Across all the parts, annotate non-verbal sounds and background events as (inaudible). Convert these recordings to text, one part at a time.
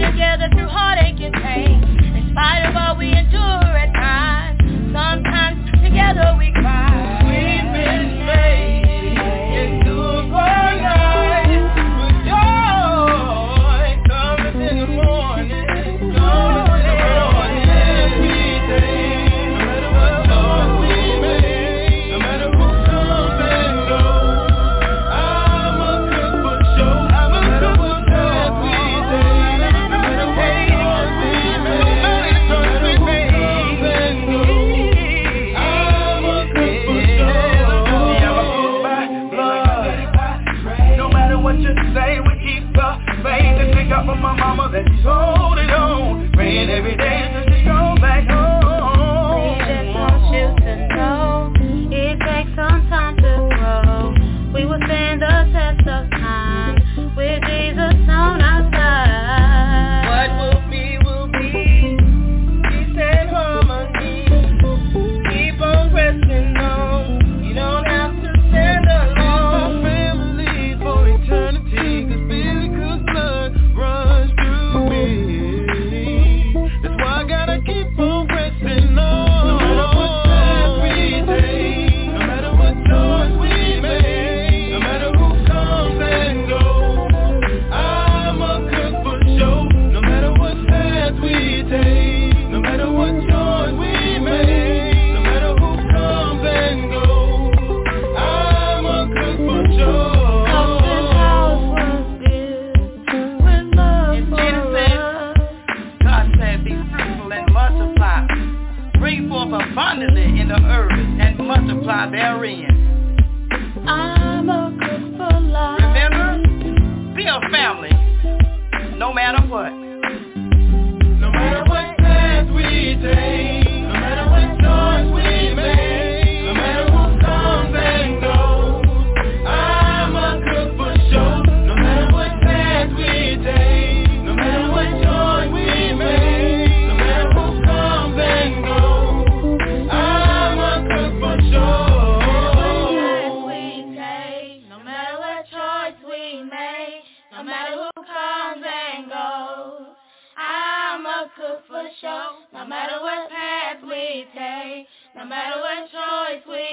together through heartache and pain. In spite of all we endure at times Sometimes together we cry. forth abundantly in the earth and multiply therein. I'm a good for life. Remember, be a family, no matter what.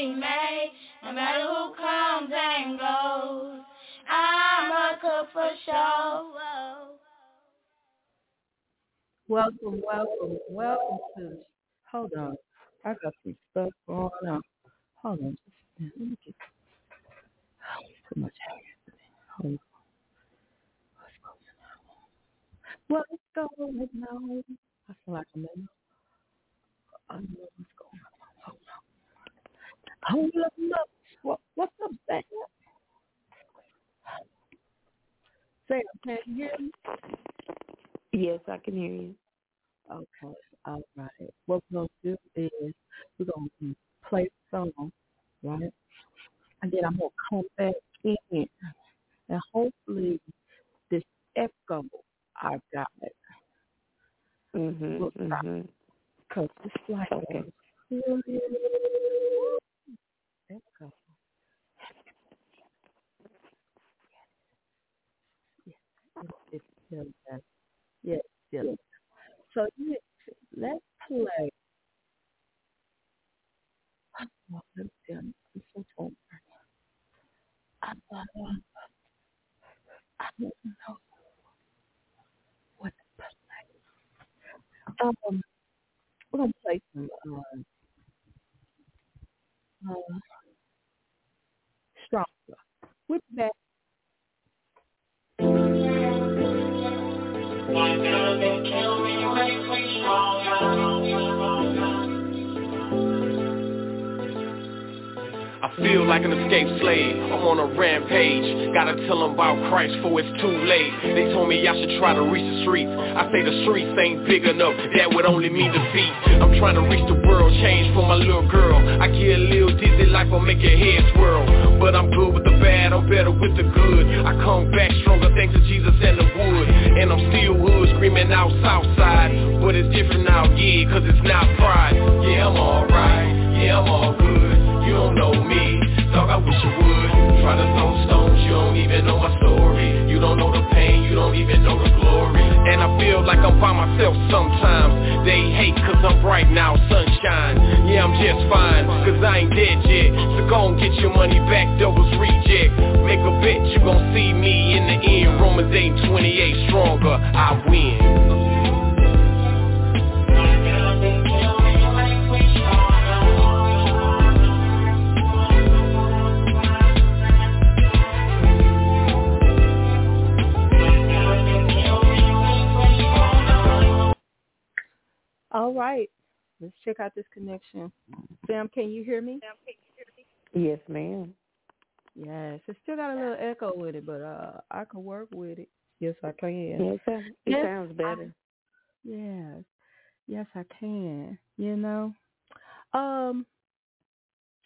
made, no matter who comes and goes. I'm a cook for show. Welcome, welcome, welcome to. Hold on, I got some stuff going on. Hold on, just a minute. Let me get so much. Hold on. What's going on? What's going on? I feel like I'm in. I know what's Hold up. What, what's up, Sam? Sam, can hear me? Yes, I can hear you. Okay, all right. What we're going to do is we're going to play the song, right? And then I'm going to come back in and hopefully this echo I've got mm-hmm, it. Mm-hmm, Because mm-hmm. it's like okay echo. Yes, it's still there. Yes, still there. So let's play. I, don't know what to play. Um, we're gonna play some uh, uh. With that, I feel like an escaped slave. I'm on a rampage. Gotta tell them about Christ before it's too late. They told me I should try to reach the streets. I say the streets ain't big enough. That would only mean defeat. I'm trying to reach the world, change for my little girl. I get a little dizzy, life will make your head swirl. But I'm good with the bad, I'm better with the good. I come back stronger thanks to Jesus and the wood. And I'm still hood screaming out Southside. But it's different now, yeah, cause it's not pride. Yeah, I'm alright. Yeah, I'm all good. You don't know me, dog, I wish you would. You Try to throw stones, you don't even know my story. You don't know the pain, you don't even know the glory. And I feel like I'm by myself sometimes. They hate cause I'm bright now, sunshine. Yeah, I'm just fine, cause I ain't dead yet. So go and get your money back, doubles reject. Make a bet you gon' see me in the end. Romans 8, 28, stronger, I win Let's check out this connection. Sam, can you hear me? Yes, ma'am. Yes, it still got a little echo with it, but uh, I can work with it. Yes, I can. Yes, it, it Yes, sounds better. Yes, yes, I can. You know, um,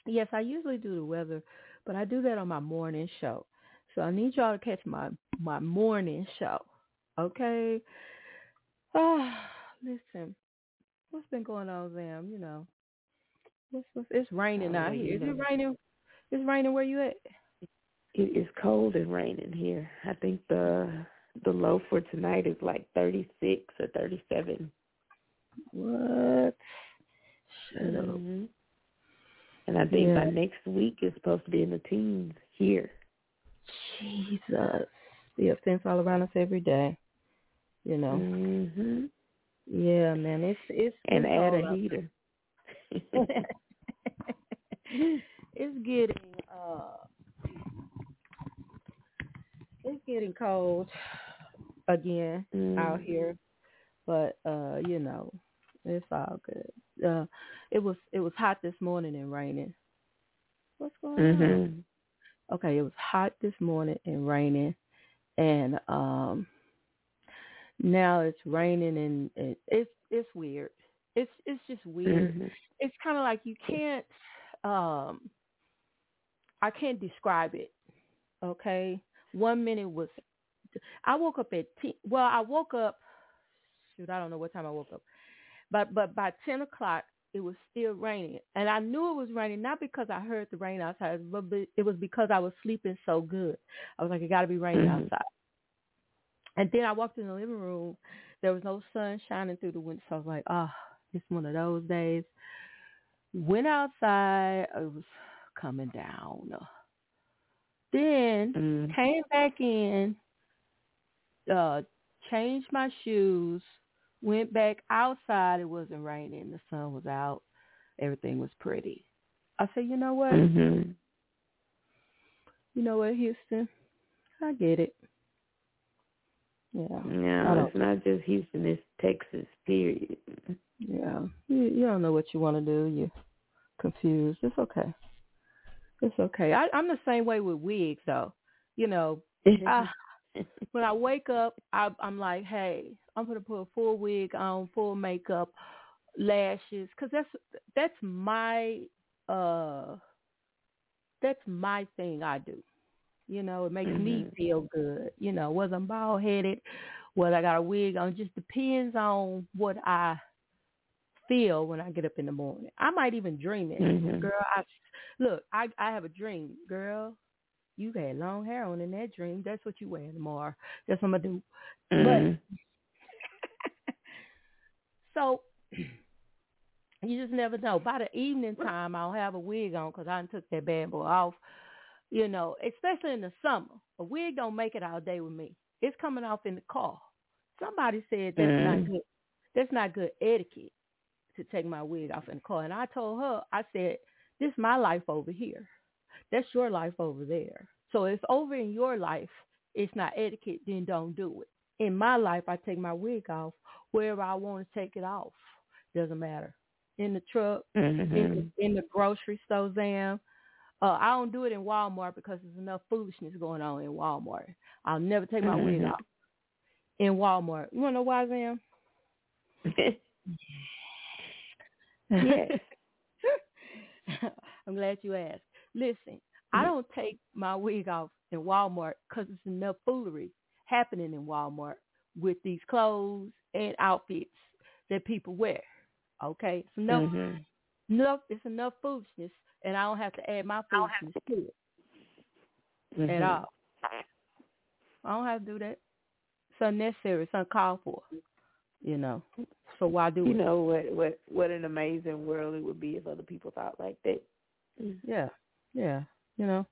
yes, I usually do the weather, but I do that on my morning show. So I need y'all to catch my my morning show, okay? Ah, (sighs) listen, what's been going on, Zam? You know, what's it's raining Oh, out here. Is it raining? It's raining where you at? It is cold and raining here. I think the the low for tonight is like 36 or 37. What? Shut up. Mhm. And I think by next week it's supposed to be in the teens here. Jesus. The offense all around us every day. You know. Mhm. Yeah, man. It's it's And it's add a heater. (laughs) it's getting uh it's getting cold again out Mhm. here. But uh, you know, it's all good. Uh it was it was hot this morning and raining. What's going on? Mhm. Okay, it was hot this morning and raining and um now it's raining and it, it's it's weird. It's it's just weird. Mhm. It's kind of like you can't um I can't describe it. Okay? One minute was I woke up at 10, well, I woke up shoot, I don't know what time I woke up. But but by 10 o'clock it was still raining. And I knew it was raining not because I heard the rain outside, but it was because I was sleeping so good. I was like, it got to be raining Mhm. outside. And then I walked in the living room. There was no sun shining through the window. So I was like, oh, it's one of those days. Went outside. It was coming down. Then Mhm. came back in, uh, changed my shoes, went back outside. It wasn't raining. The sun was out. Everything was pretty. I said, you know what? Mhm. You know what, Houston? I get it. Yeah. No, it's not just Houston, it's Texas, period. Yeah. You, you don't know what you want to do. You're confused. It's okay. It's okay. I, I'm the same way with wigs, though. You know, I, (laughs) when I wake up, I, I'm like, hey, I'm gonna put a full wig on, full makeup, lashes, because that's that's my uh that's my thing. I do. You know, it makes mm-hmm. me feel good. You know, whether I'm bald headed, whether I got a wig on, just depends on what I feel when I get up in the morning. I might even dream it. Mm-hmm. Girl, I look, I I have a dream, girl. You had long hair on in that dream. That's what you wear tomorrow. That's what I'm gonna do. Mm-hmm. But (laughs) so you just never know. By the evening time, I'll have a wig on because I took that bad boy off. You know, especially in the summer, a wig don't make it all day with me. It's coming off in the car. Somebody said that's mm-hmm. not good. That's not good etiquette to take my wig off in the car. And I told her, I said, this is my life over here. That's your life over there. So if over in your life it's not etiquette, then don't do it. In my life, I take my wig off wherever I want to take it off. Doesn't matter. In the truck, mm-hmm. in, the, in the grocery store, Zam. Uh, I don't do it in Walmart because there's enough foolishness going on in Walmart. I'll never take my mm-hmm. wig off in Walmart. You want to know why, Zam? (laughs) yes. (laughs) I'm glad you asked. Listen, I don't take my wig off in Walmart because it's enough foolery happening in Walmart with these clothes and outfits that people wear. Okay, it's enough, mm-hmm. enough. It's enough foolishness, and I don't have to add my foolishness to it mm-hmm. at all. I don't have to do that. It's unnecessary. It's uncalled for. You know. So why do you it? know what what what an amazing world it would be if other people thought like that. Yeah, yeah. You know,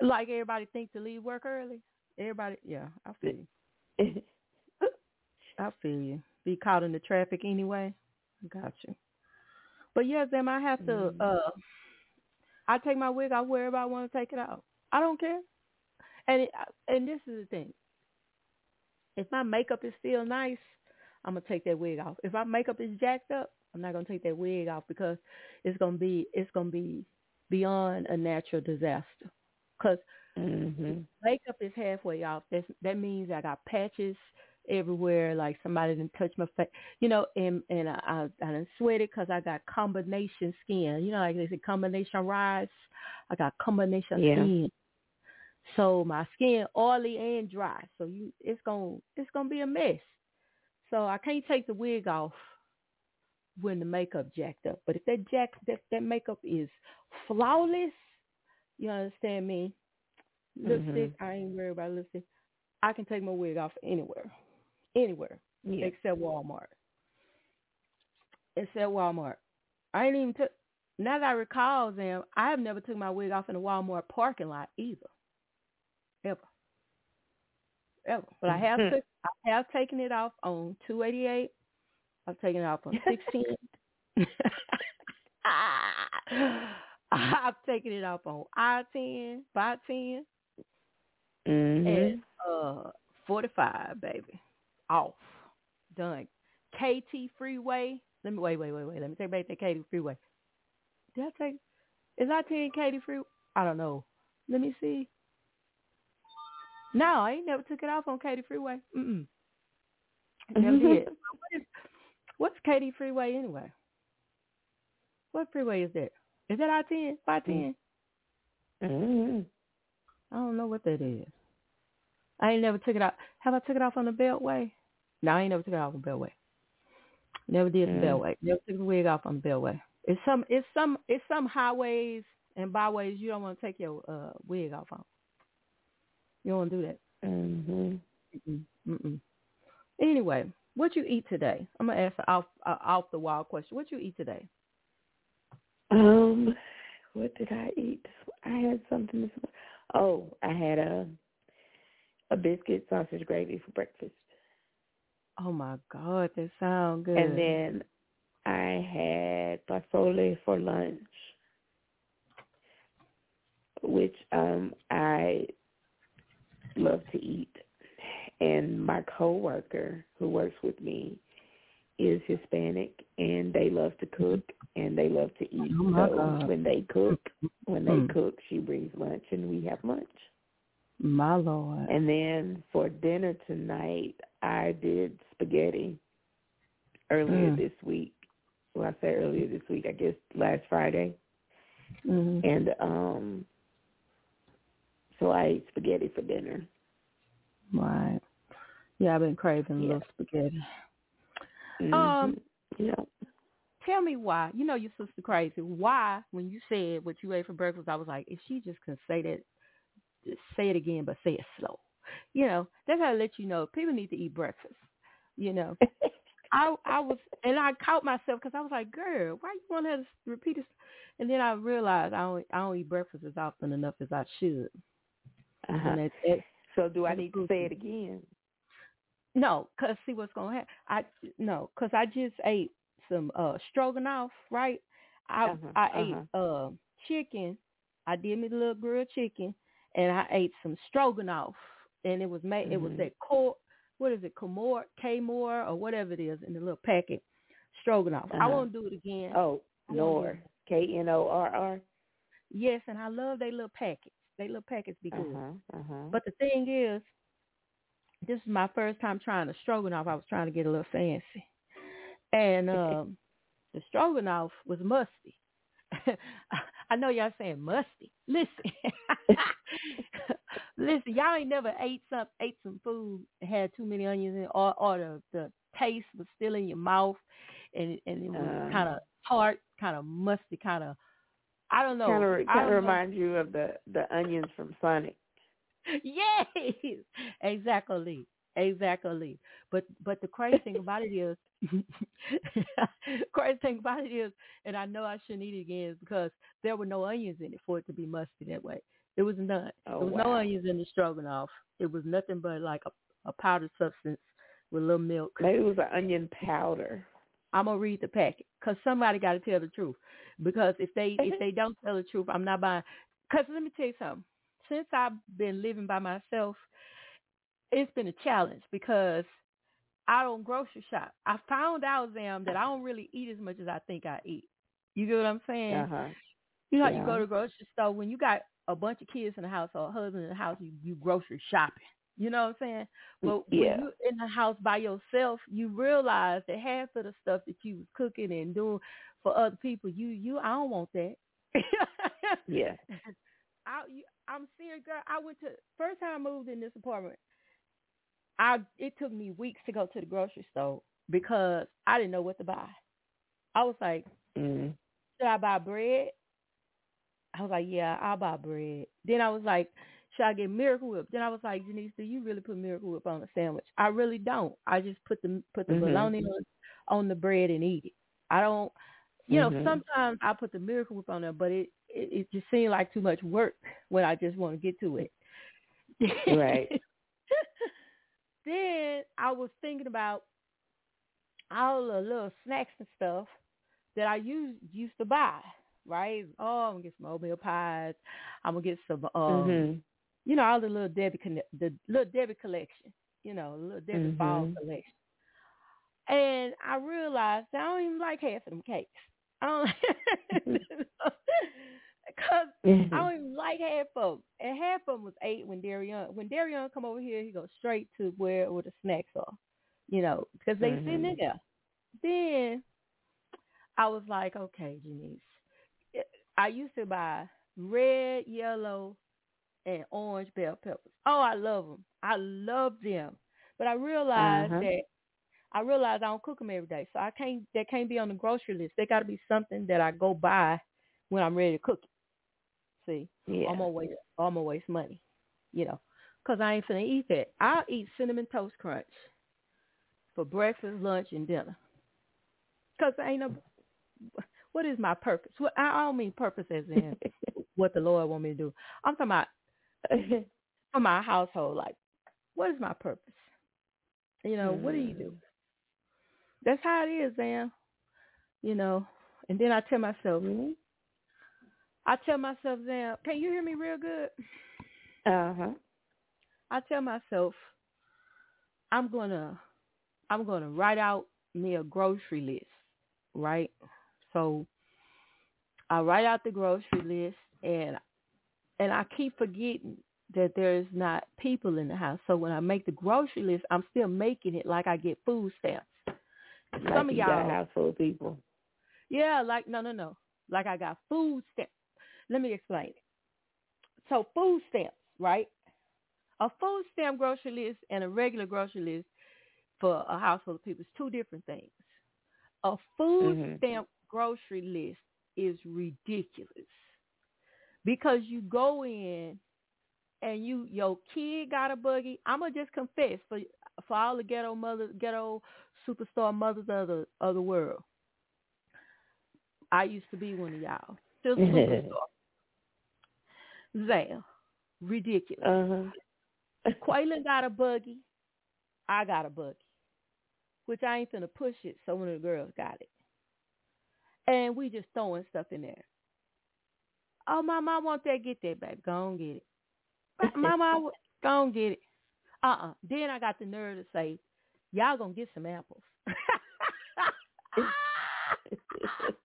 like everybody thinks to leave work early. Everybody, yeah, I feel you. (laughs) I feel you. Be caught in the traffic anyway. I got you. But yes, then I have to. Mm-hmm. uh I take my wig off wherever I want to take it out. I don't care. And it, and this is the thing. If my makeup is still nice, I'm gonna take that wig off. If my makeup is jacked up, I'm not gonna take that wig off because it's gonna be it's gonna be beyond a natural disaster. Because mm-hmm. makeup is halfway off. That's, that means I got patches everywhere, like somebody didn't touch my face, you know, and and I I, I didn't sweat it because I got combination skin. You know, like they say combination rise. I got combination yeah. skin. So my skin oily and dry. So you it's gonna it's gonna be a mess. So I can't take the wig off when the makeup jacked up. But if that jack that, that makeup is flawless, you understand me? Lipstick, mm-hmm. I ain't worried about lipstick. I can take my wig off anywhere. Anywhere. Yeah. Except Walmart. Except Walmart. I ain't even took now that I recall them, I have never took my wig off in a Walmart parking lot either. Ever ever. But I have (laughs) took, I have taken it off on 288. I've taken it off on 16. (laughs) (laughs) I've taken it off on I-10, 510, mm-hmm. and uh, 45, baby. Off. Done. Katy Freeway. Let me, wait, wait, wait, wait. Let me take back that Katy Freeway. Did I take, is I-10 Katy Freeway? I don't know. Let me see. No, I ain't never took it off on Katy Freeway. Mm-mm. Never did. What is, what's Katy Freeway anyway? What freeway is that? Is that I-10? 510? Mm-hmm. I don't know what that is. I ain't never took it out. Have I took it off on the Beltway? No, I ain't never took it off on the Beltway. Never did the. Beltway. Never took the wig off on the Beltway. It's some, it's some, it's some highways and byways you don't want to take your uh, wig off on. You don't want to do that. Mm-hmm. Mm-mm. Mm-mm. Anyway, what you eat today? I'm gonna ask an off uh, off the wall question. What you eat today? Um, what did I eat? I had something. This morning. oh, I had a a biscuit sausage gravy for breakfast, Oh my God, that sounds good. and then I had posole for lunch, which um I love to eat. And my coworker who works with me is Hispanic, and they love to cook and they love to eat. Oh, my so God. when they cook, when they Mm. cook, she brings lunch, and we have lunch. My lord. And then for dinner tonight, I did spaghetti earlier Mm. this week. Well, I say earlier this week, I guess last Friday. hmm And um so I ate spaghetti for dinner. Right. Yeah, I've been craving a Yeah. little spaghetti. Mhm. Um, yeah. Tell me why. You know your sister crazy. Why, when you said what you ate for breakfast, I was like, if she just can say that, say it again, but say it slow. You know, that's how I let you know people need to eat breakfast. You know, (laughs) I I was and I caught myself because I was like, girl, why you want her to repeat this? And then I realized I don't I don't eat breakfast as often enough as I should. Uh-huh. And that, that, So do I need to say it again? No, cause see what's gonna happen. I no, cause I just ate some uh stroganoff, right? I Uh-huh, I uh-huh. ate uh chicken. I did me a little grilled chicken, and I ate some stroganoff, and it was made. It was Mhm. that core. What is it? Kamor, K more, or whatever it is in the little packet. Stroganoff. I Uh-huh. won't do it again. Oh, I Knorr. K N O R R. Yes, and I love they little packets. They little packets be good. Uh-huh. Uh-huh. But the thing is, this is my first time trying the stroganoff. I was trying to get a little fancy, and (laughs) um, the stroganoff was musty. (laughs) I know y'all saying musty. Listen, (laughs) listen, y'all ain't never ate some ate some food that had too many onions in, it, or or the the taste was still in your mouth, and and it was Uh. kind of tart, kind of musty, kind of. I don't know. kind of kind of reminds you of the the onions from Sonic. (laughs) yes, exactly, exactly. But but the crazy thing about it is, (laughs) crazy thing about it is, and I know I shouldn't eat it again is because there were no onions in it for it to be musty that way. There was none. Oh, there was no wow. onions in the stroganoff. It was nothing but like a, a powdered substance with a little milk. Maybe it was an onion powder. I'm gonna read the packet because somebody got to tell the truth. Because if they if (laughs) they don't tell the truth, I'm not buying. Because let me tell you something. Since I've been living by myself, it's been a challenge because I don't grocery shop. I found out, Zam, that I don't really eat as much as I think I eat. You get what I'm saying? Uh-huh. You know, how you go to the grocery store when you got a bunch of kids in the house or a husband in the house, you, you grocery shopping. You know what I'm saying? But Yeah. when you're in the house by yourself, you realize that half of the stuff that you was cooking and doing for other people, you you I don't want that. Yeah. (laughs) I you, I'm serious, girl. I went to first time I moved in this apartment. I it took me weeks to go to the grocery store because I didn't know what to buy. I was like, Mm. should I buy bread? I was like, yeah, I'll buy bread. Then I was like, should I get Miracle Whip? Then I was like, Janice, do you really put Miracle Whip on a sandwich? I really don't. I just put the put the Mhm. bologna on, on the bread and eat it. I don't. You know, Mhm. sometimes I put the Miracle Whip on there, but it, it it just seemed like too much work when I just want to get to it. Right. (laughs) then I was thinking about all the little snacks and stuff that I used used to buy. Right? Oh, I'm gonna get some oatmeal pies. I'm gonna get some, um, Mhm. you know, all the little Debbie the little Debbie collection. You know, little Debbie Fall Mhm. collection. And I realized I don't even like half of them cakes. I don't, (laughs) (laughs) (laughs) because I mm-hmm. don't even like half of them. And half of them was eight when Darion when Darion come over here, he goes straight to where where the snacks are, you know, because they sitting mm-hmm. in there. Then I was like, okay, Janice, eh, I used to buy red, yellow, and orange bell peppers. Oh, I love them. I love them. But I realized Uh-huh. that I realized I don't cook them every day, so I can't. They can't be on the grocery list. They got to be something that I go buy when I'm ready to cook it. See, Yeah. I'm gonna waste. I'm gonna waste money, you know, because I ain't finna eat that. I'll eat cinnamon toast crunch for breakfast, lunch, and dinner. Because I ain't no. What is my purpose? What I don't mean purpose as in (laughs) what the Lord want me to do. I'm talking about (laughs) for my household. Like, what is my purpose? You know, what do you do? That's how it is, Sam. You know, and then I tell myself, Mhm. I tell myself, Sam, can you hear me real good? Uh-huh. I tell myself, I'm gonna, I'm gonna write out me a grocery list, right? So I write out the grocery list, and and I keep forgetting that there's not people in the house. So when I make the grocery list, I'm still making it like I get food stamps. Like Some of y'all got full of people. Yeah, like no, no, no. Like I got food stamps. Let me explain it. So food stamps, right? A food stamp grocery list and a regular grocery list for a house full of people is two different things. A food mm-hmm. stamp grocery list is ridiculous because you go in and you your kid got a buggy. I'm gonna just confess for for all the ghetto mothers, ghetto superstar mothers of the of the world. I used to be one of y'all. Still (laughs) superstar. Zell. Ridiculous. Uh-huh. Quaylen got a buggy. I got a buggy. Which I ain't finna push it, so one of the girls got it. And we just throwing stuff in there. Oh, mama, I want that. Get that, baby. Go on get it. (laughs) mama, go on get it. Uh-uh. Then I got the nerve to say, y'all gonna get some apples. (laughs) (laughs)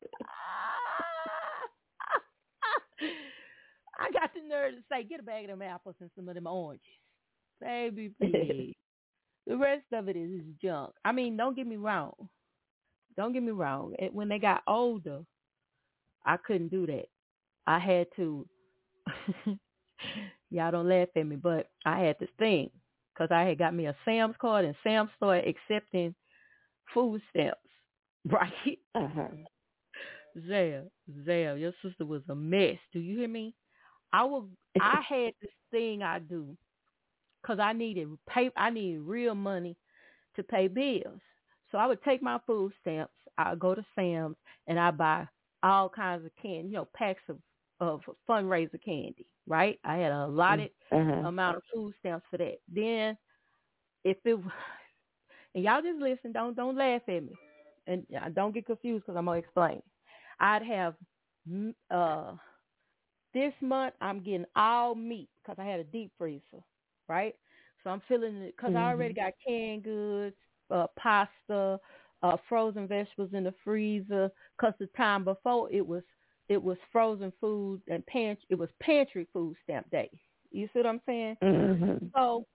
I got the nerve to say, get a bag of them apples and some of them oranges. Baby, please. (laughs) the rest of it is junk. I mean, don't get me wrong. Don't get me wrong. It, when they got older, I couldn't do that. I had to, (laughs) y'all don't laugh at me, but I had to think because I had got me a Sam's card and Sam's started accepting food stamps, (laughs) right? Uh-huh. Zell, Zell, your sister was a mess. Do you hear me? I will. I (laughs) had this thing I do because I needed pay. I needed real money to pay bills. So I would take my food stamps. I would go to Sam's and I buy all kinds of candy, you know, packs of of fundraiser candy. Right? I had a allotted uh-huh. amount of food stamps for that. Then, if it (laughs) and y'all just listen, don't don't laugh at me, and don't get confused because I'm gonna explain. I'd have uh this month I'm getting all meat because I had a deep freezer, right? So I'm feeling it because mm-hmm. I already mm-hmm. got canned goods, uh, pasta, uh, frozen vegetables in the freezer. Because the time before it was it was frozen food and pantry. It was pantry food stamp day. You see what I'm saying? Mm-hmm. So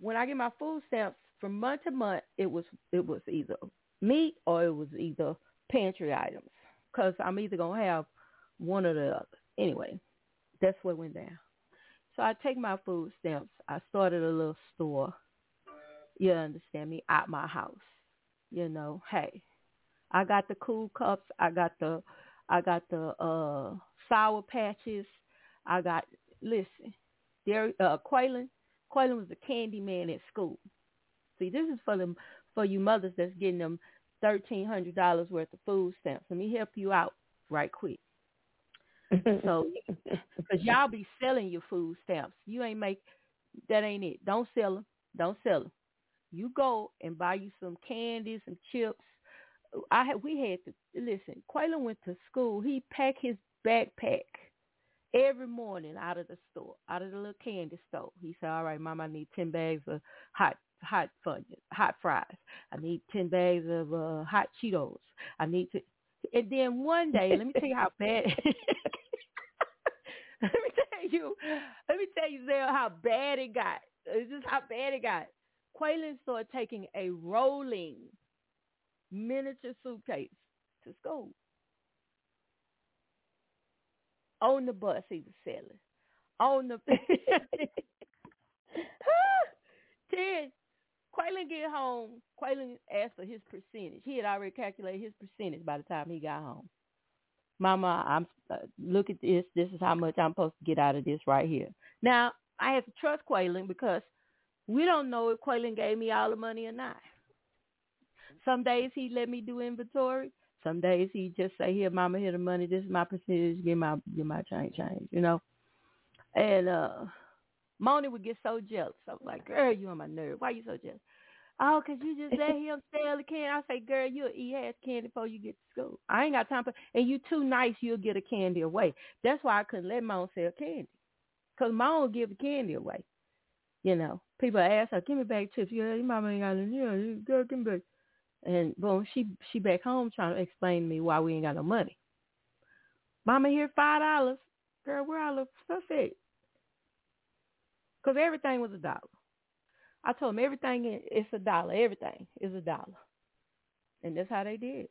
when I get my food stamps from month to month, it was it was either meat or it was either pantry items. Because I'm either gonna have one or the other. Anyway, that's what went down. So I take my food stamps. I started a little store. You understand me? At my house. You know, hey, I got the cool cups. I got the, I got the uh sour patches. I got listen, there. Uh, Quaylen, Quaylen was a candy man at school. See, this is for them for you mothers that's getting them thirteen hundred dollars worth of food stamps. Let me help you out right quick (laughs) so, because y'all be selling your food stamps, you ain't make that ain't it. Don't sell them. Don't sell them. You go and buy you some candies and chips. I had we had to listen. Quaylen went to school. He packed his backpack every morning out of the store, out of the little candy store. He said, "All right, Mom, I need ten bags of hot hot fudge, hot fries. I need ten bags of uh, hot Cheetos. I need to." And then one day, let me tell you how bad. (laughs) (laughs) let me tell you, let me tell you, Zell, how bad it got. This is how bad it got. Quaylen started taking a rolling miniature suitcase to school. On the bus he was selling. On the (laughs) (laughs) ten Quaylen get home. Quaylen asked for his percentage. He had already calculated his percentage by the time he got home. Mama, I'm uh, look at this. This is how much I'm supposed to get out of this right here. Now I have to trust Quaylen because we don't know if Quaylen gave me all the money or not. Some days he let me do inventory. Some days he just say, "Here, Mama, here the money. This is my percentage. Give my give my change, change." You know. And uh Moni would get so jealous. I was like, "Girl, you on my nerve. Why you so jealous?" Oh, cause you just let him sell the candy. I say, girl, you'll eat half candy before you get to school. I ain't got time for, and you too nice, you'll get a candy away. That's why I couldn't let mom sell candy, cause mom will give the candy away. You know, people ask her, give me back chips. Yeah, your mama ain't got any. Yeah, girl, give me back. And boom, she she back home trying to explain to me why we ain't got no money. Mama here five dollars. Girl, where all the stuff at? because everything was a dollar. I told them everything is a dollar. Everything is a dollar, and that's how they did.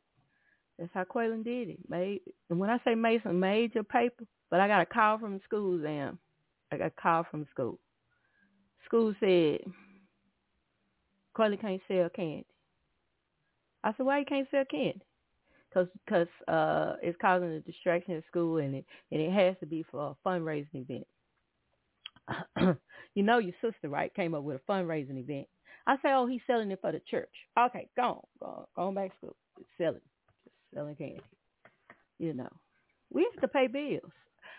That's how Quaylen did it. Made and when I say made your paper, but I got a call from the school, Zam. I got a call from the school. School said Quaylen can't sell candy. I said, why you can't sell candy? Cause, cause uh, it's causing a distraction at school, and it and it has to be for a fundraising event. (clears throat) you know, your sister right came up with a fundraising event. I say, oh, he's selling it for the church. Okay, go on, go on, go on back to school. Selling, just selling candy. You know, we have to pay bills.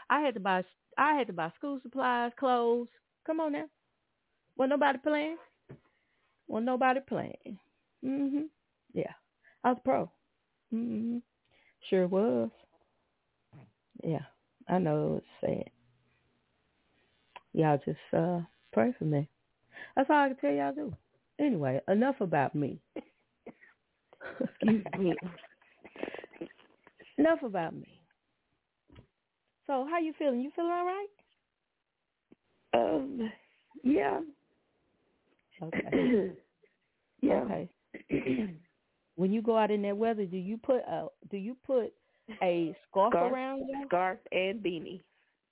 I had to buy, I had to buy school supplies, clothes. Come on now, was nobody playing? Was nobody playing? Mhm. Yeah, I was pro. Mhm. Sure was. Yeah, I know it's sad. Y'all just uh pray for me. That's all I can tell y'all do. Anyway, enough about me. Excuse me. (laughs) enough about me. So how you feeling? You feeling all right? Um, yeah. Okay. (clears throat) yeah. Okay. (clears throat) when you go out in that weather, do you put a do you put a scarf, Scarf, around you Scarf and beanie.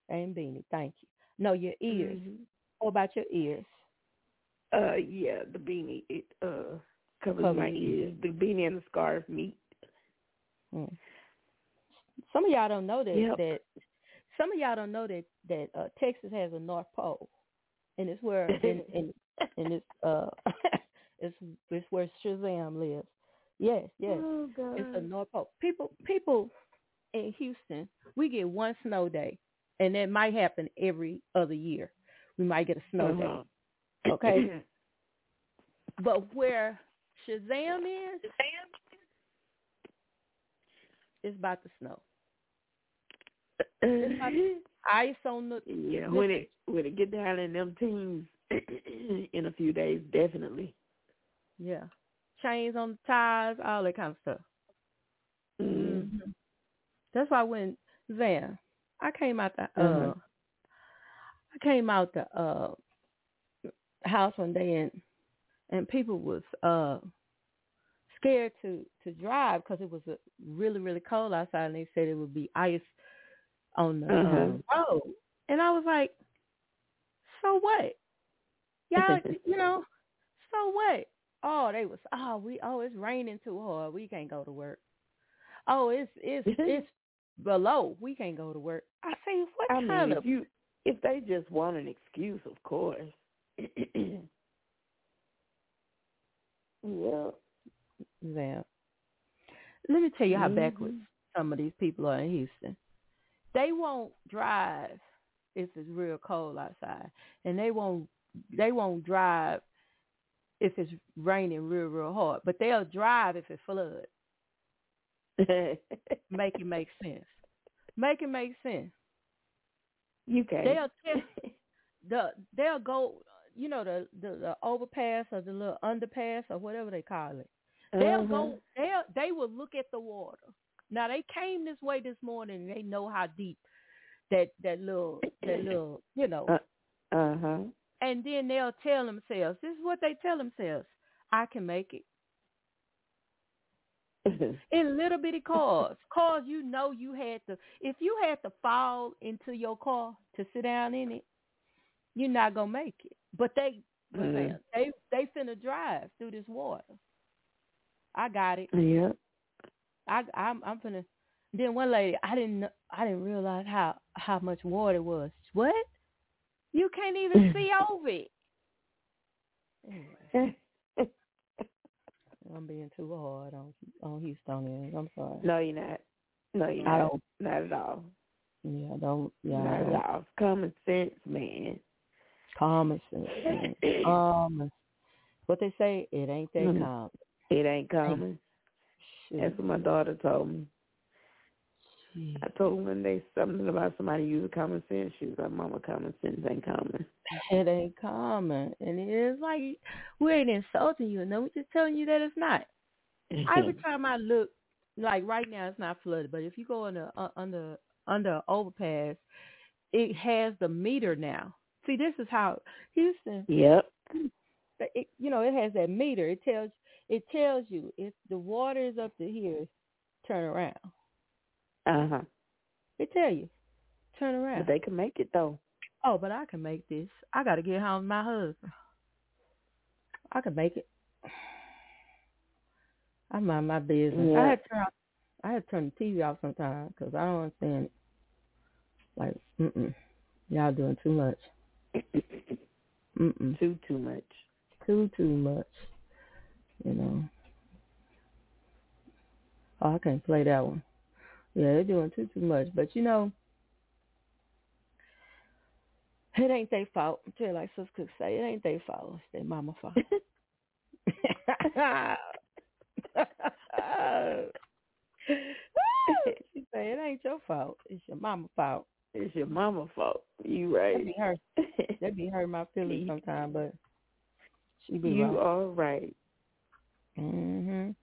and beanie? Thank you. No, your ears. Mhm. What about your ears? Uh, yeah, the beanie it uh covers Cover my your ears. The beanie and the scarf meet. Hmm. Some of y'all don't know that Yep. that some of y'all don't know that that uh, Texas has a North Pole, and it's where (laughs) and and, and it's uh (laughs) it's it's where Shazam lives. Yes, yes, Oh it's a North Pole. People people in Houston, we get one snow day, and that might happen every other year. We might get a snow Uh-huh. day. Okay. (laughs) But where Shazam is, it's about to snow. It's about (laughs) ice on the yeah, when it when it get down in them teens (clears throat) in a few days, definitely. yeah chains on the tires, all that kind of stuff. Mm. hmm That's why when Zan, I came out the uh, Uh-huh. I came out the uh house one day and and people was uh scared to to drive because it was uh really really cold outside and they said it would be ice on the Uh-huh. um, road and I was like, so what? Y'all, (laughs) you know, so what? Oh, they was oh we oh it's raining too hard we can't go to work. Oh it's it's it's (laughs) below we can't go to work. I say what I kind mean, of if you if they just want an excuse, of course. (clears throat) yeah. Yeah. Let me tell you how Mhm. backwards some of these people are in Houston. They won't drive if it's real cold outside, and they won't they won't drive if it's raining real real hard. But they'll drive if it floods. (laughs) Make it make sense. Make it make sense. you can. They'll tell (laughs) the they'll go you know the, the the overpass or the little underpass or whatever they call it. They'll Uh-huh. go. They'll they will look at the water. Now they came this way this morning. and They know how deep that that little that little you know. Uh, uh-huh. and then they'll tell themselves. This is what they tell themselves. I can make it (laughs) in little bitty cars. Cars you know you had to. If you had to fall into your car to sit down in it, you're not gonna make it. But they, Mhm. they, they finna drive through this water. I got it. yeah. I I'm I'm finna. Then one lady, I didn't I didn't realize how how much water it was. What? You can't even (laughs) see over it. Anyway, (laughs) I'm being too hard on on Houstonians. I'm sorry. no, you're not. No, you're I not. don't. Not at all. Yeah, don't. Yeah, not I at all. It's common sense, man. common sense. man. (laughs) Common. What they say, it ain't that Mhm. common. It ain't common. (laughs) Shit. That's what my daughter told me. Shit. I told one day something about somebody using common sense. She was like, Mama, common sense ain't common. It ain't common, and it is like we ain't insulting you, no, we're just telling you that it's not. Every time I look, like right now, it's not flooded, but if you go under uh, under under an overpass, it has the meter now, See, this is how Houston. Yep. It, you know, it has that meter. It tells it tells you if the water is up to here, turn around. Uh huh. They tell you, turn around. But they can make it though. Oh, but I can make this. I got to get home to my husband. I can make it. I mind my business. Yeah. I had to turn off, I had to turn the TV off sometimes because I don't understand it. Like, mm-mm, y'all doing too much. (laughs) Mm-mm, Too too much. too too much. You know. Oh, I can't play that one. Yeah, they're doing too too much. But you know, it ain't their fault. Tell you like Sis Cook say, it ain't their fault. It's their mama fault. (laughs) (laughs) she say it ain't your fault. It's your mama fault. It's your mama fault. You right. That be hurt. That be hurt my feelings (laughs) sometimes, but she be you right. are right. (clears throat) Mhm.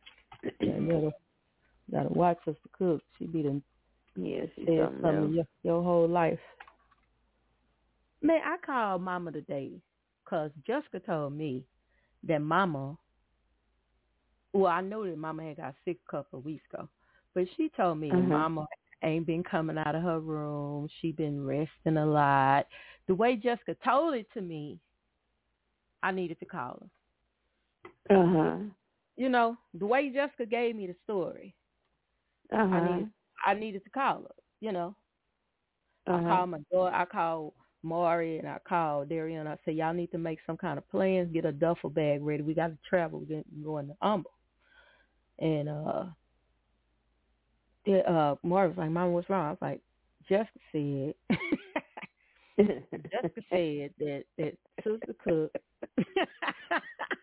Yeah, gotta watch us to cook. She be the Yes, she's said something something your, your whole life. Man, I called Mama today because Jessica told me that Mama. Well, I know that Mama had got sick a couple of weeks ago, but she told me Mhm. Mama ain't been coming out of her room. She been resting a lot. The way Jessica told it to me, I needed to call her. Uh huh. You know, the way Jessica gave me the story, Uh I need I needed to call her. You know, I Uh-huh. called my daughter. I called Maury and I called Darian. I said, y'all need to make some kind of plans. Get a duffel bag ready. We got to travel. We're going to Humble. And uh, uh, Maury was like, Mama, what's wrong? I was like, Jessica said. (laughs) Jessica said that that Sister Cook. (laughs)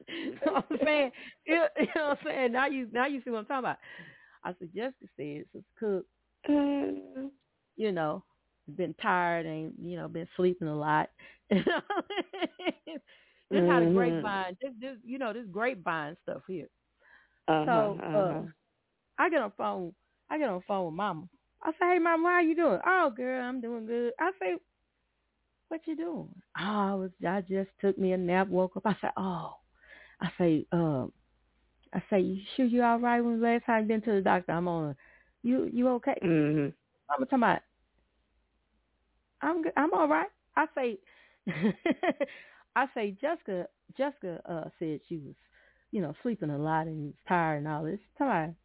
you know what I'm saying? You you know what I'm saying? Now you now you see what I'm talking about. I said Jessica said Sister Cook Uh, you know, been tired and, you know, been sleeping a lot. this how the grapevine this this you know, this grapevine stuff here. uh-huh, So uh-huh. uh I get on phone I get on phone with mama. I say, Hey mama, how you doing? Oh girl, I'm doing good. I say, What you doing? Oh, I was I just took me a nap, woke up. I said, Oh I say, um I say, You sure you all right when the last time you been to the doctor? I'm on a you you okay? Mhm. I'm talking about. I'm good. I'm all right. I say, (laughs) I say Jessica. Jessica uh, said she was, you know, sleeping a lot and was tired and all this. Time.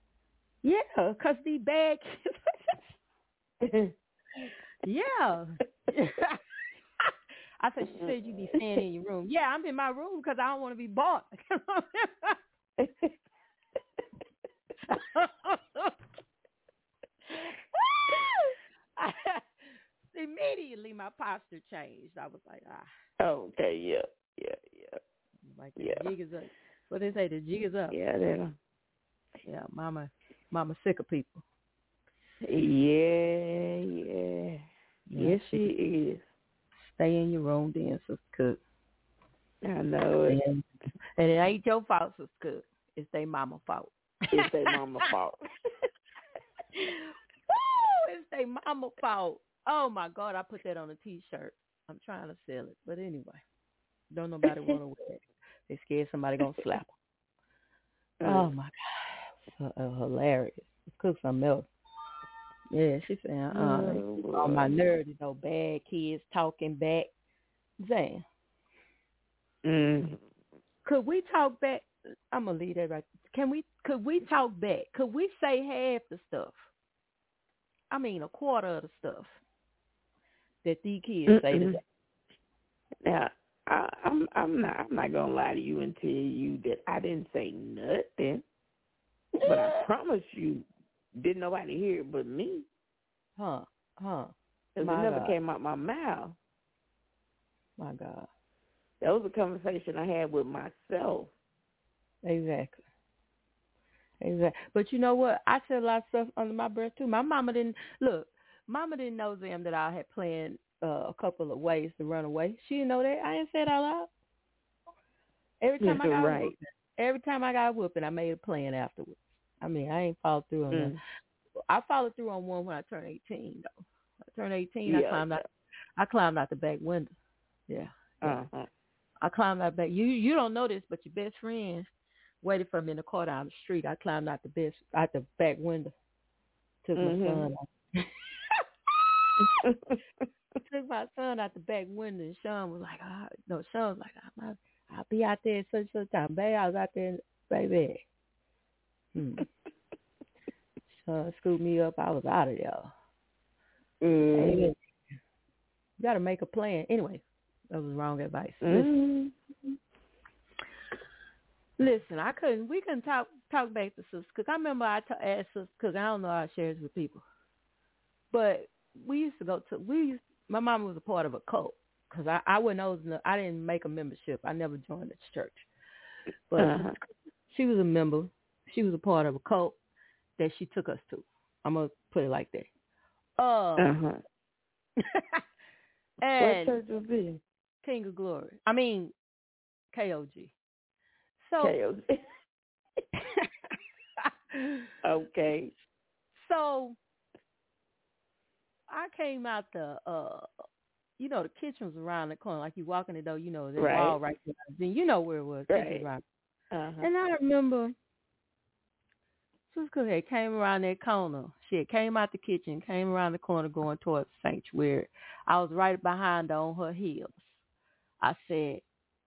Yeah, cause the bad (laughs) yeah. (laughs) I said she said you be staying in your room. Yeah, I'm in my room because I don't want to be bored. (laughs) Immediately, my posture changed. I was like, ah, okay, yeah, yeah, yeah. like the Yeah. jig is up. What they say, the jig is up. Yeah, that'll Yeah, mama, mama sick of people. Yeah, yeah. Yes she is. Stay in your room, then, Sister Cook. I know it. And, and it ain't your fault, Sister Cook. It's their mama fault. It's their (laughs) mama fault. (laughs) Woo, it's their mama fault. Oh my God, I put that on a T-shirt. I'm trying to sell it, but anyway, don't nobody (laughs) want to wear it. They scared somebody gonna slap them. Oh my God, so, uh, hilarious. Cook something else. Yeah, she saying, uh, Oh, on my nerves, you know, bad kids talking back. Zan, Mm. could we talk back? I'm gonna leave that right. Can we? Could we talk back? Could we say half the stuff? I mean, a quarter of the stuff that these kids say Mm-mm. today. Now, I, I'm I'm not I'm not gonna lie to you and tell you that I didn't say nothing, but I (gasps) promise you, didn't nobody hear it but me. Huh? Huh? 'Cause My it never God. came out my mouth. My God. That was a conversation I had with myself. Exactly. Exactly. But you know what? I said a lot of stuff under my breath too. My mama didn't look. Mama didn't know them that I had planned uh, a couple of ways to run away. She didn't know that. I didn't say it out loud. Every time I got right. whooping, every time I got whooping, I made a plan afterwards. I mean, I ain't followed through on Mm. that. I followed through on one when I turned eighteen though. I turned eighteen. Yeah. I climbed out. I climbed out the back window. Yeah. Uh-huh. I climbed out back. You you don't know this, but your best friend waited for me in the car down the street. I climbed out the best out the back window. Took Mhm. my son out. (laughs) Took my son out the back window and Sean was like, oh, no, Sean was like, I'll, I'll be out there at such such time. Baby, I was out there, baby. Hmm. (laughs) Son scooped me up. I was out of there. Mhm. You got to make a plan. Anyway, that was wrong advice. Listen, Mhm. listen, I couldn't. We couldn't talk talk back to sisters because I remember I t- asked sisters because I don't know how I share this with people, but we used to go to. We used. My mom was a part of a cult because I I wasn't old enough. I didn't make a membership. I never joined this church, but Uh-huh. she was a member. She was a part of a cult that she took us to. I'm gonna put it like that. Uh, Uh-huh. (laughs) What church was this? King of Glory. I mean, KOG. So, KOG. (laughs) okay. so I came out the, uh, you know, the kitchen was around the corner. Like you walk in the door, you know, there's Right. wall right there. Then you know where it was. Right. around. Uh-huh. And I remember Sister had came around that corner. She had came out the kitchen, came around the corner going towards the sanctuary. I was right behind her on her heels. I said,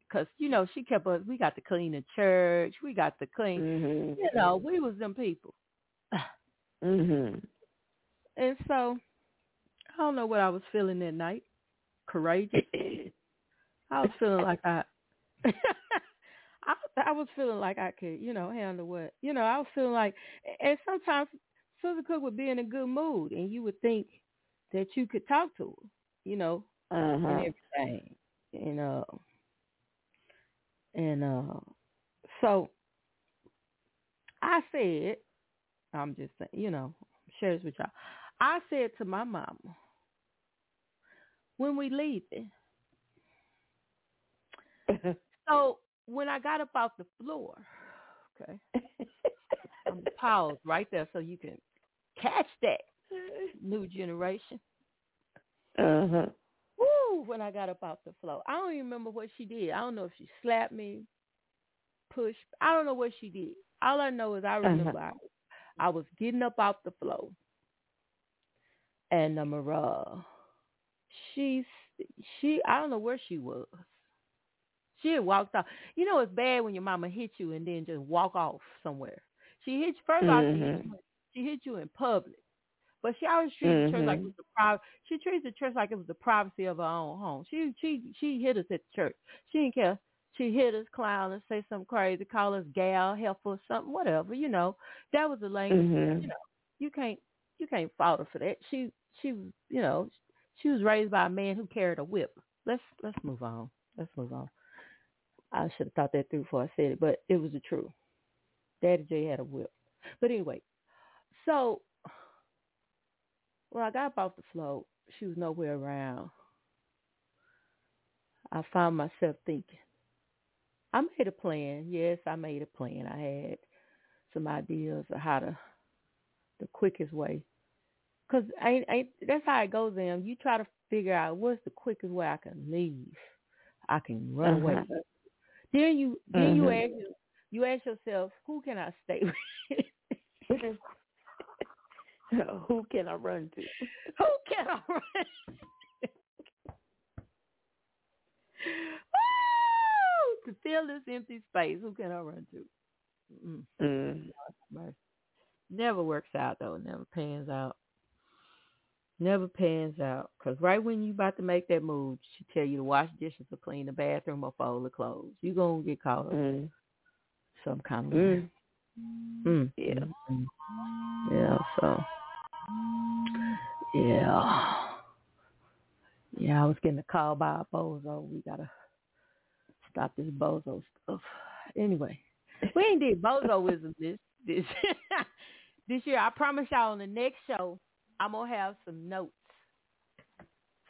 because, you know, she kept us, we got to clean the church. We got to clean, Mhm. you know, we was them people. (sighs) Mhm. And so I don't know what I was feeling that night. Courageous. (coughs) I was feeling like I, (laughs) I, I was feeling like I could, you know, handle what, you know, I was feeling like, and sometimes Susan Cook would be in a good mood, and you would think that you could talk to her, you know, Uh-huh. and everything, and uh, and uh, so I said, I'm just saying, you know, share this with y'all. I said to my mama, when we leaving, (laughs) so when I got up off the floor, okay, I'm gonna pause right there so you can catch that (laughs) new generation. uh-huh. Woo! When I got up off the floor, I don't even remember what she did. I don't know if she slapped me, pushed. I don't know what she did. All I know is I remember I, I was getting up off the floor, and um, uh, she's she I don't know where she was. She had walked off. You know it's bad when your mama hit you and then just walk off somewhere. She hit you first off. She hit Mhm. you, she hit you in public, but she always treated the church like it Mhm. was the private. She treated the church like it was the privacy of her own home. She she she hit us at the church. She didn't care. She hit us, clown us, say something crazy, call us gal, helpful, something, whatever. You know, that was the language. Mhm. You know, you can't you can't fault her for that. She she you know she was raised by a man who carried a whip. Let's let's move on. Let's move on. I should have thought that through before I said it, but it was the truth. Daddy J had a whip. But anyway, so when I got off the float, she was nowhere around. I found myself thinking, I made a plan. Yes, I made a plan. I had some ideas of how to, the quickest way. Ain't, that's how it goes, Em. You try to figure out what's the quickest way I can leave. I can run away. Uh-huh. Then you then you Mhm. ask you ask yourself, who can I stay (laughs) with? (laughs) Who can I run to? (laughs) who can I run? (laughs) Woo! To fill this empty space, who can I run to? Mm, Mm. Never works out though. Never pans out. Never pans out. Cause right when you about to make that move, she tell you to wash dishes or clean the bathroom or fold the clothes. You gonna get caught up Mm. some kind of way. Mm. Mm. Yeah. Mm. Yeah, so yeah. Yeah, I was getting a call by a bozo. We gotta stop this bozo stuff. Anyway. We ain't did bozoism (laughs) this this (laughs) this year. I promise y'all on the next show I'm gonna have some notes.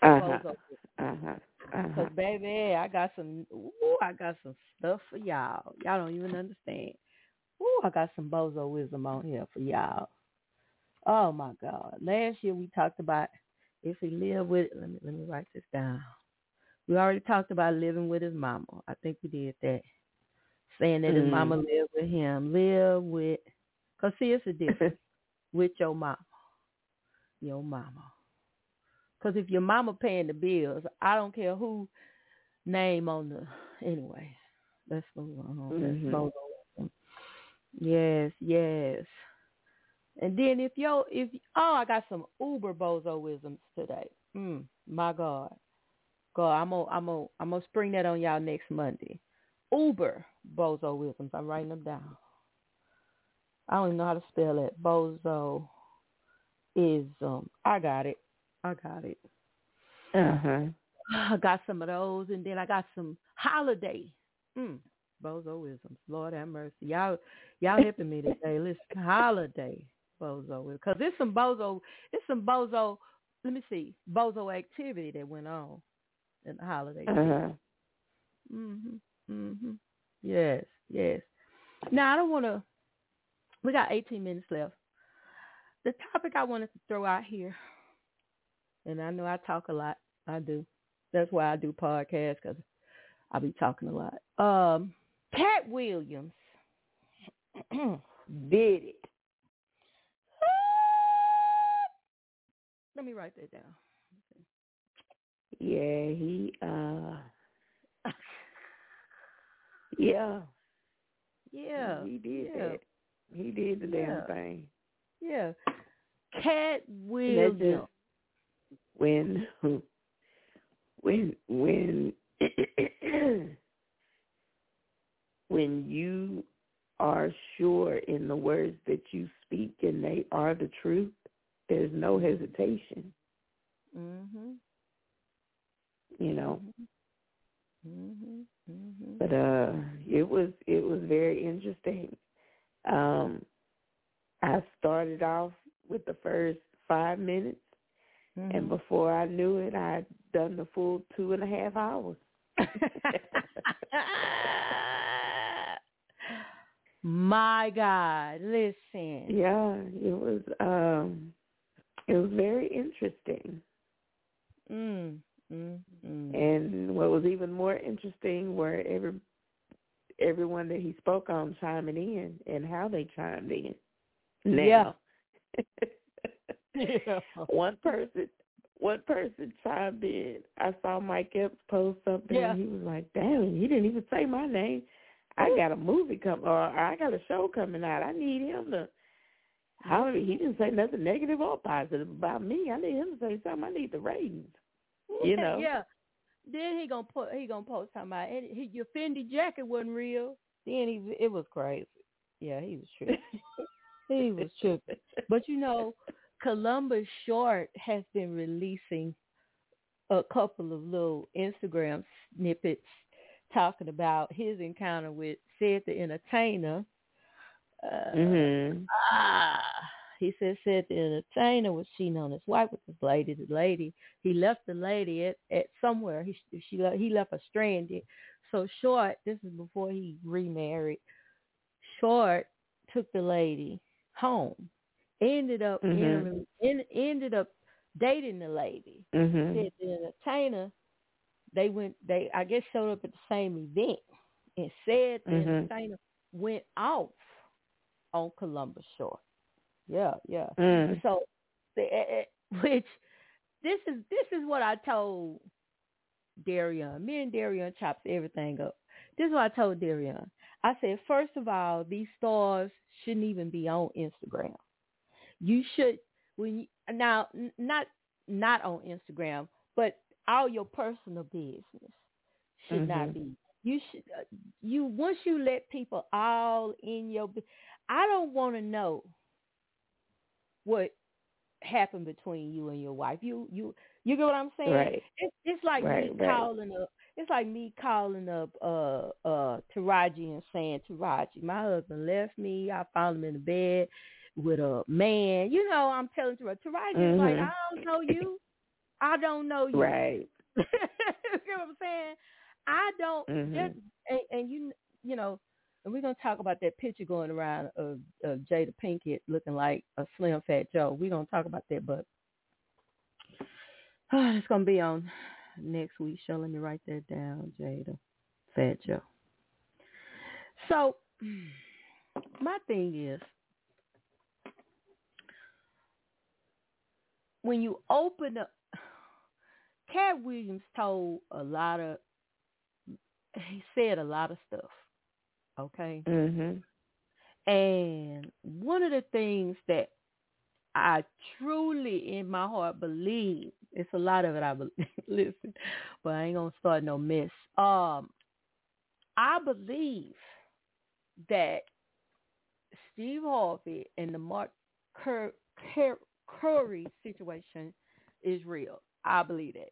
Uh-huh. Uh-huh. Uh-huh. Cause baby, I got some. Ooh, I got some stuff for y'all. Y'all don't even understand. Ooh, I got some bozo wisdom on here for y'all. Oh my God! Last year we talked about if he lived with. Let me let me write this down. We already talked about living with his mama. I think we did that. Saying that his Mm. mama lived with him. Live with, because see, it's a difference (laughs) with your mama. Your mama. Because if your mama paying the bills, I don't care who name on the, anyway. Let's move on. Let's Mhm. Yes, yes. And then if yo, if oh, I got some uber bozoisms today. Mm, my God, God, I'm gonna, I'm gonna, I'm gonna spring that on y'all next Monday. Uber bozoisms. I'm writing them down. I don't even know how to spell it. Bozo is um. I got it. I got it. Uh huh. (sighs) I got some of those, and then I got some holiday. Mm, bozoisms. Lord have mercy. Y'all, y'all helping me today. Listen, holiday bozo, because there's some bozo. There's some bozo. Let me see, bozo activity that went on in the holiday. Uh huh. Mhm. Mhm. Yes. Yes. Now I don't want to. We got 18 minutes left. The topic I wanted to throw out here, and I know I talk a lot. I do. That's why I do podcasts because I be talking a lot. Um, Katt Williams. (clears throat) Did it. Let me write that down. Yeah, he uh yeah. Yeah. He did yeah. that. He did the Yeah. damn thing. Yeah. Katt Williams. when when when when you are sure in the words that you speak and they are the truth, there's no hesitation. Mhm. You know. Mhm. But uh it was it was very interesting um i started off with the first five minutes and before i knew it i'd done the full two and a half hours (laughs) (laughs) My God, listen. yeah it was um it was very interesting Mm, mm, mm. and what was even more interesting were every everyone that he spoke on chiming in and how they chimed in now (laughs) Yeah. (laughs) one person one person chimed in. I saw Mike Epps post something Yeah. and he was like, Damn, he didn't even say my name. I got a movie coming, or I got a show coming out. I need him to how he didn't say nothing negative or positive about me. I need him to say something. I need the ratings. You (laughs) know? Yeah. Then he gonna put he gonna post something about it. he, your Fendi jacket wasn't real. Then he it was crazy. Yeah, he was tripping. (laughs) he was tripping. But you know, Columbus Short has been releasing a couple of little Instagram snippets talking about his encounter with said the Entertainer. Uh, Mhm. Ah, he said said the entertainer was cheating on his wife with this lady. The lady he left the lady at, at somewhere. He she he left her stranded. So short. This is before he remarried. Short took the lady home. Ended up Mhm. entering, en, ended up dating the lady. Mhm. Said the entertainer. They went. They I guess showed up at the same event and said the Mhm. entertainer went off on Columbus Short. Yeah, yeah. Mm. So, the- (laughs) which this is this is what I told Darian. Me and Darian chops everything up. This is what I told Darian. I said, first of all, these stars shouldn't even be on Instagram. You should when you, now n- not not on Instagram, but all your personal business should not Mhm. be. You should uh, you once you let people all in your. I don't want to know what happened between you and your wife. You you you get what I'm saying? Right. It's it's like Right, me right. calling up. It's like me calling up uh uh Taraji and saying Taraji, my husband left me. I found him in the bed with a man. You know, I'm telling Taraji. Taraji's like, Mhm. I don't know you. I don't know you. Right. (laughs) you know what I'm saying? I don't. Mhm. Just, and, and you you know, and we're gonna talk about that picture going around of, of Jada Pinkett looking like a slim fat Joe. We're gonna talk about that, but (sighs) it's gonna be on next week show. Let me write that down, Jada. Fat Joe. So (clears throat) my thing is when you open up Katt Williams told a lot of he said a lot of stuff. Okay? Mhm. And one of the things that I truly in my heart believe, it's a lot of it I believe, (laughs) listen, but I ain't going to start no mess. Um, I believe that Steve Harvey and the Mark Cur- Cur- Curry situation is real. I believe it.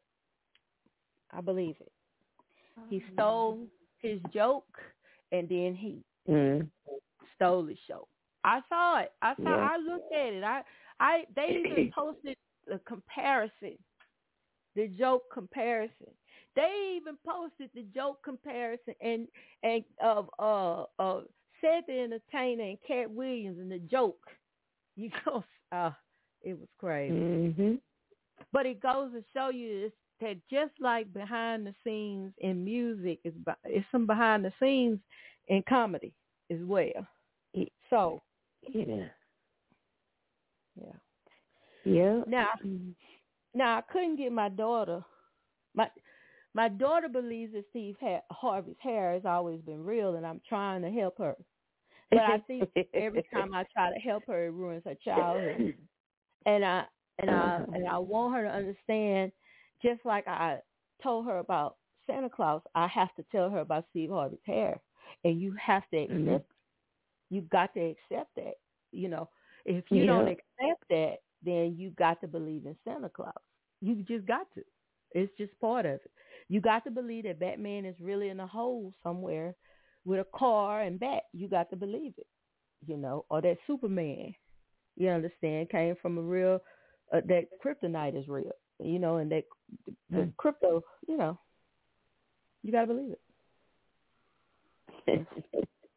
I believe it. He stole his joke and then he Mm. stole the show. I saw it. I saw. Yeah. I looked at it. I. I. They even (clears throat) posted the comparison, the joke comparison. They even posted the joke comparison and and of uh uh Seth the Entertainer and Katt Williams and the joke. You (laughs) go. Uh, it was crazy. Mhm. But it goes to show you this, that just like behind the scenes in music, is it's some behind the scenes in comedy as well. So Yeah. yeah. Yeah. Now now I couldn't get my daughter. My my daughter believes that Steve ha- Harvey's hair has always been real, and I'm trying to help her. But I think every time I try to help her, it ruins her childhood. (laughs) and I and I uh-huh. and I want her to understand, just like I told her about Santa Claus, I have to tell her about Steve Harvey's hair, and you have to accept. Mhm. You got to accept that. You know, if you don't accept that, then you got to believe in Santa Claus. You just got to. It's just part of it. You got to believe that Batman is really in a hole somewhere with a car and bat. You got to believe it. You know, or that Superman you understand, came from a real uh, that kryptonite is real, you know, and that the Mm. crypto, you know, you gotta believe it. (laughs)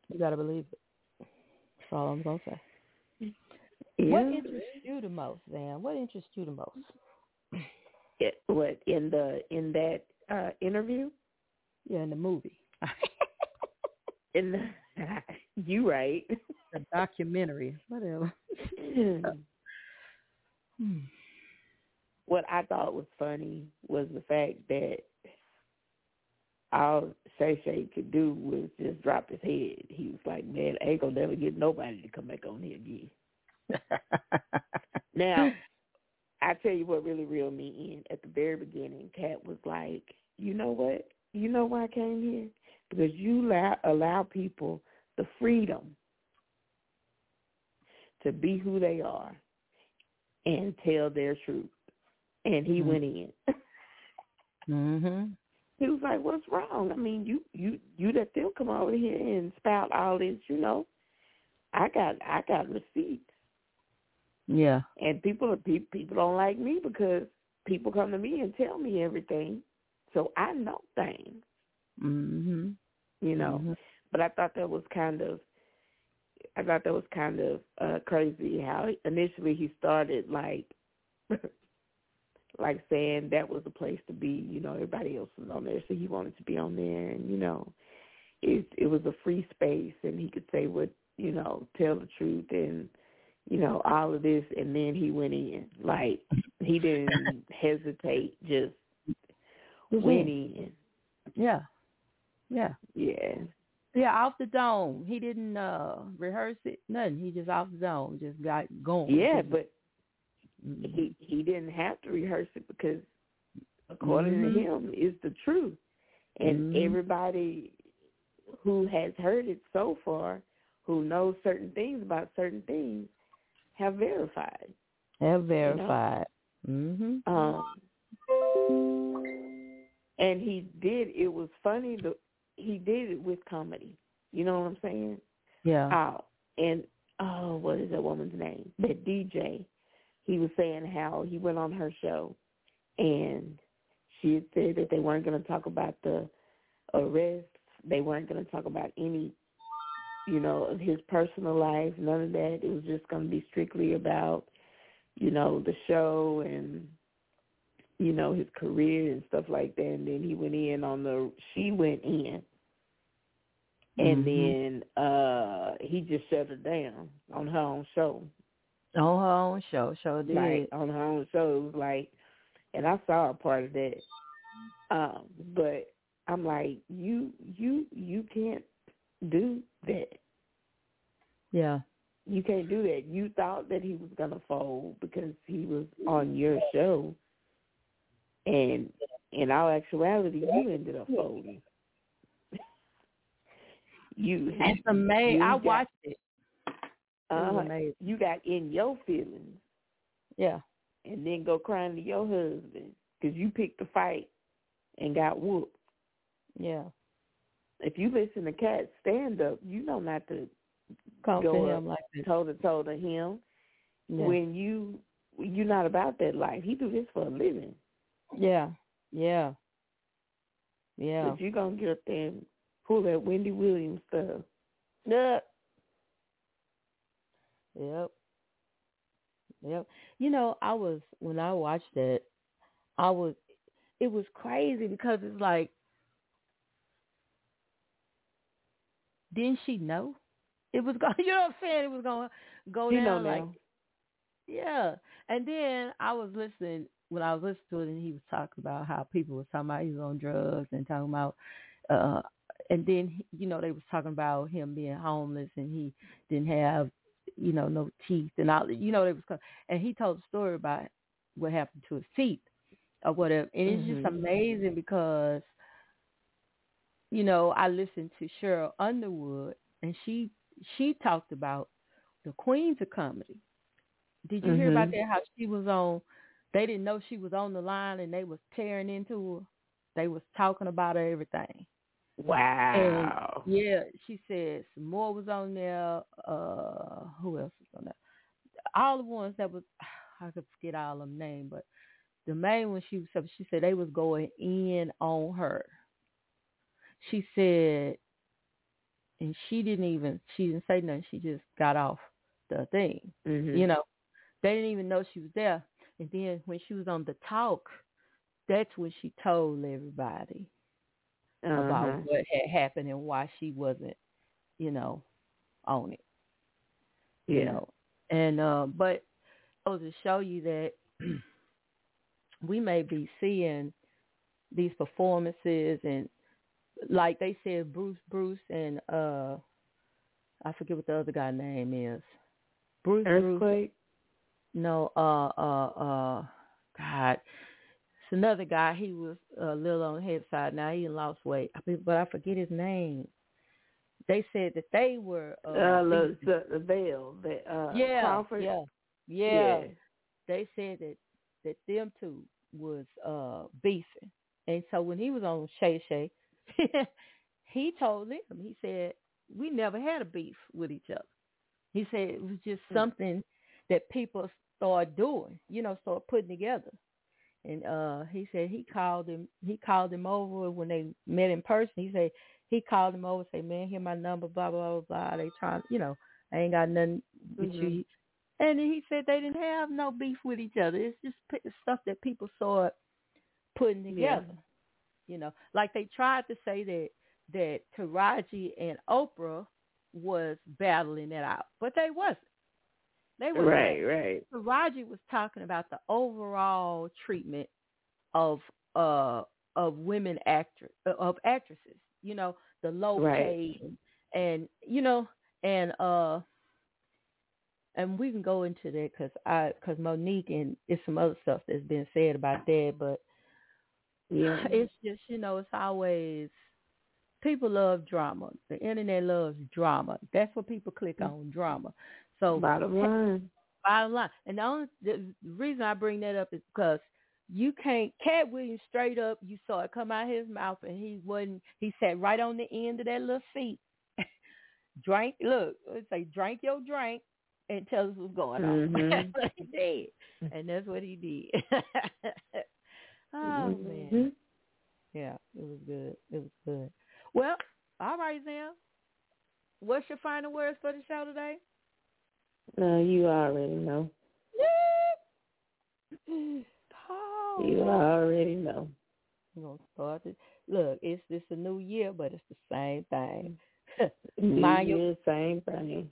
You gotta believe it. That's all I'm gonna say. yeah. What interests you the most, Van? What interests you the most? It- what in the in that uh interview? Yeah, in the movie, (laughs) In the (laughs) you right. the documentary, whatever. Hmm. What I thought was funny was the fact that all Shay Shay could do was just drop his head. He was like, Man, I ain't gonna never get nobody to come back on here again. (laughs) Now, I tell you what really reeled me in at the very beginning. Katt was like, "You know what? You know why I came here because you allow allow people the freedom to be who they are and tell their truth." And he Mhm. went in. mhm. (laughs) he was like, "What's wrong? I mean, you you you let them come over here and spout all this, you know? I got I got receipts." Yeah. And people pe- people don't like me because people come to me and tell me everything, so I know things, Mhm. you know. Mhm. But I thought that was kind of, I thought that was kind of uh crazy how initially he started like, (laughs) like saying that was the place to be. You know, everybody else was on there, so he wanted to be on there, and you know, it it was a free space, and he could say what you know, tell the truth, and you know, all of this, and then he went in. Like he didn't (laughs) hesitate, just Was went in. Yeah. Yeah. Yeah. Yeah, off the dome. He didn't uh rehearse it, nothing. He just off the dome, just got going. Yeah, but. He he didn't have to rehearse it because according Mhm. to him is the truth. And Mhm. everybody who has heard it so far, who knows certain things about certain things, have verified. have verified. Mhm. Um, and he did. It was funny. The he did it with comedy. You know what I'm saying? Yeah. Oh, and oh, what is that woman's name? That DJ. He was saying how he went on her show, and she had said that they weren't going to talk about the arrest. They weren't going to talk about any, you know, of his personal life. None of that. It was just going to be strictly about, you know, the show and you know, his career and stuff like that. And then he went in on the, she went in. And Mhm. then uh he just shut her down on her own show. On her own show, show did. Like on her own show. It was like and I saw a part of that. Um, but I'm like, you you you can't do that. Yeah. You can't do that. You thought that he was gonna fold because he was on your show, and in all actuality, you ended up folding. (laughs) you That's amazing. I watched it. Uh, you got in your feelings, Yeah. and then go crying to your husband because you picked a fight and got whooped. Yeah. If you listen to Katt stand up, you know not to Come go to up him like toe to toe to him. Yeah. when you you're not about that life. He do this for a living. yeah. Yeah. Yeah. But you gonna get up there and pull that Wendy Williams stuff. Yep. Yep. Yep. You know, I was when I watched it, I was it was crazy because it's like didn't she know? It was (laughs) going you know what I'm saying? It was going to go You know down like now. yeah. And then I was listening when I was listening to it and he was talking about how people was talking about he was on drugs and talking about uh and then you know they was talking about him being homeless and he didn't have you know no teeth and all you know they was and he told a story about what happened to his teeth or whatever and it's just Mhm. amazing because you know I listened to Sheryl Underwood and she she talked about the queens of comedy did you hear about Mhm. that? How she was on? They didn't know she was on the line, and they was tearing into her. They was talking about her everything. Wow. Yeah, she said some more was on there. Uh, who else was on there? All the ones that was (sighs) I could forget all of them name, but the main one she was she said they was going in on her. She said, and she didn't even she didn't say nothing. She just got off the thing. Mhm. You know, they didn't even know she was there. And then when she was on the talk, that's when she told everybody about Uh-huh. what had happened and why she wasn't, you know, on it. You Yeah. know. And uh but oh to show you that (clears throat) we may be seeing these performances and like they said Bruce Bruce and uh I forget what the other guy name is. Bruce Bruce Earthquake. no, uh, uh, uh, God, another guy. He was a little on the head side. Now he lost weight, but I forget his name. They said that they were. Uh, Uh, the, the, the veil. The, uh, yeah, Crawford. yeah, yeah, Yeah. They said that that them two was uh beefing, and so when he was on Shay Shay, (laughs) he told them. He said we never had a beef with each other. He said it was just Hmm. something that people started doing, you know, started putting together. And uh he said he called him he called him over when they met in person. He said he called him over, say, Man, here my number, blah, blah, blah, blah. They trying you know, I ain't got nothing with Mhm. you. And he said they didn't have no beef with each other. It's just p- stuff that people saw putting Yeah. together. You know, like they tried to say that that Taraji and Oprah was battling it out, but they wasn't. They were Right, right. Taraji was talking about the overall treatment of uh of women actress of actresses. You know, the low Right. paid and, and you know and uh and we can go into that because I because Mo'Nique and it's some other stuff that's been said about that, but Yeah. (sighs) it's just you know it's always people love drama. The internet loves drama. That's what people click on drama. So Bottom line. bottom line, and the only the reason I bring that up is because you can't. Katt Williams straight up, you saw it come out of his mouth, and he wasn't. He sat right on the end of that little seat. (laughs) drank. Look, it's like drink your drink and tell us what's going on. (laughs) Mhm. that's what he did, and that's what he did. (laughs) oh man. Mhm. Yeah, it was good. It was good. Well, all right, Sam. What's your final words for the show today? No, you already know. You already know. We're gonna start it. Look, it's it's a new year, but it's the same thing. (laughs) Mind your- Year, same thing.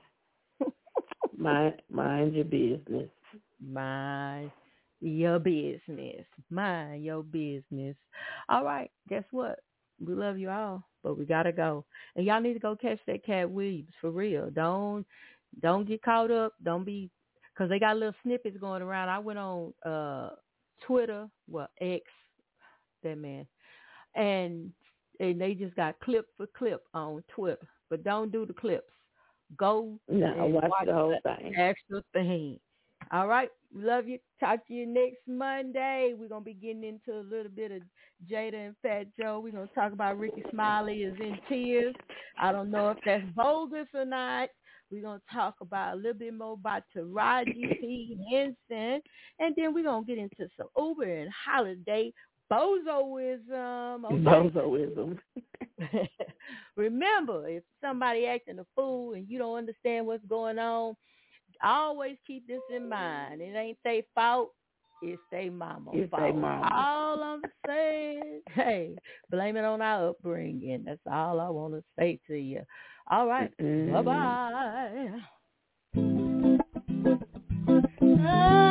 mind mind your business. Mind your business. Mind your business. All right, guess what? We love you all, but we gotta go. And y'all need to go catch that Katt Williams for real. Don't don't get caught up. Don't be because they got little snippets going around. I went on uh Twitter, well X, that man, and and they just got clip for clip on Twitter. But don't do the clips. Go No, and watch the whole thing. extra thing. All right. Love you. Talk to you next Monday. We're gonna be getting into a little bit of Jada and Fat Joe. We're gonna talk about Rickey Smiley is in tears. I don't know if that's bogus or not. We're gonna talk about a little bit more about Taraji (coughs) P. Henson. And then we're gonna get into some Uber and holiday bozoism. Okay? Bozoism. (laughs) Remember, if somebody acting a fool and you don't understand what's going on, always keep this in mind. It ain't their fault. It's their mama It's they mama. All I'm saying, hey, blame it on our upbringing. That's all I want to say to you. All right. Bye-bye. Ah.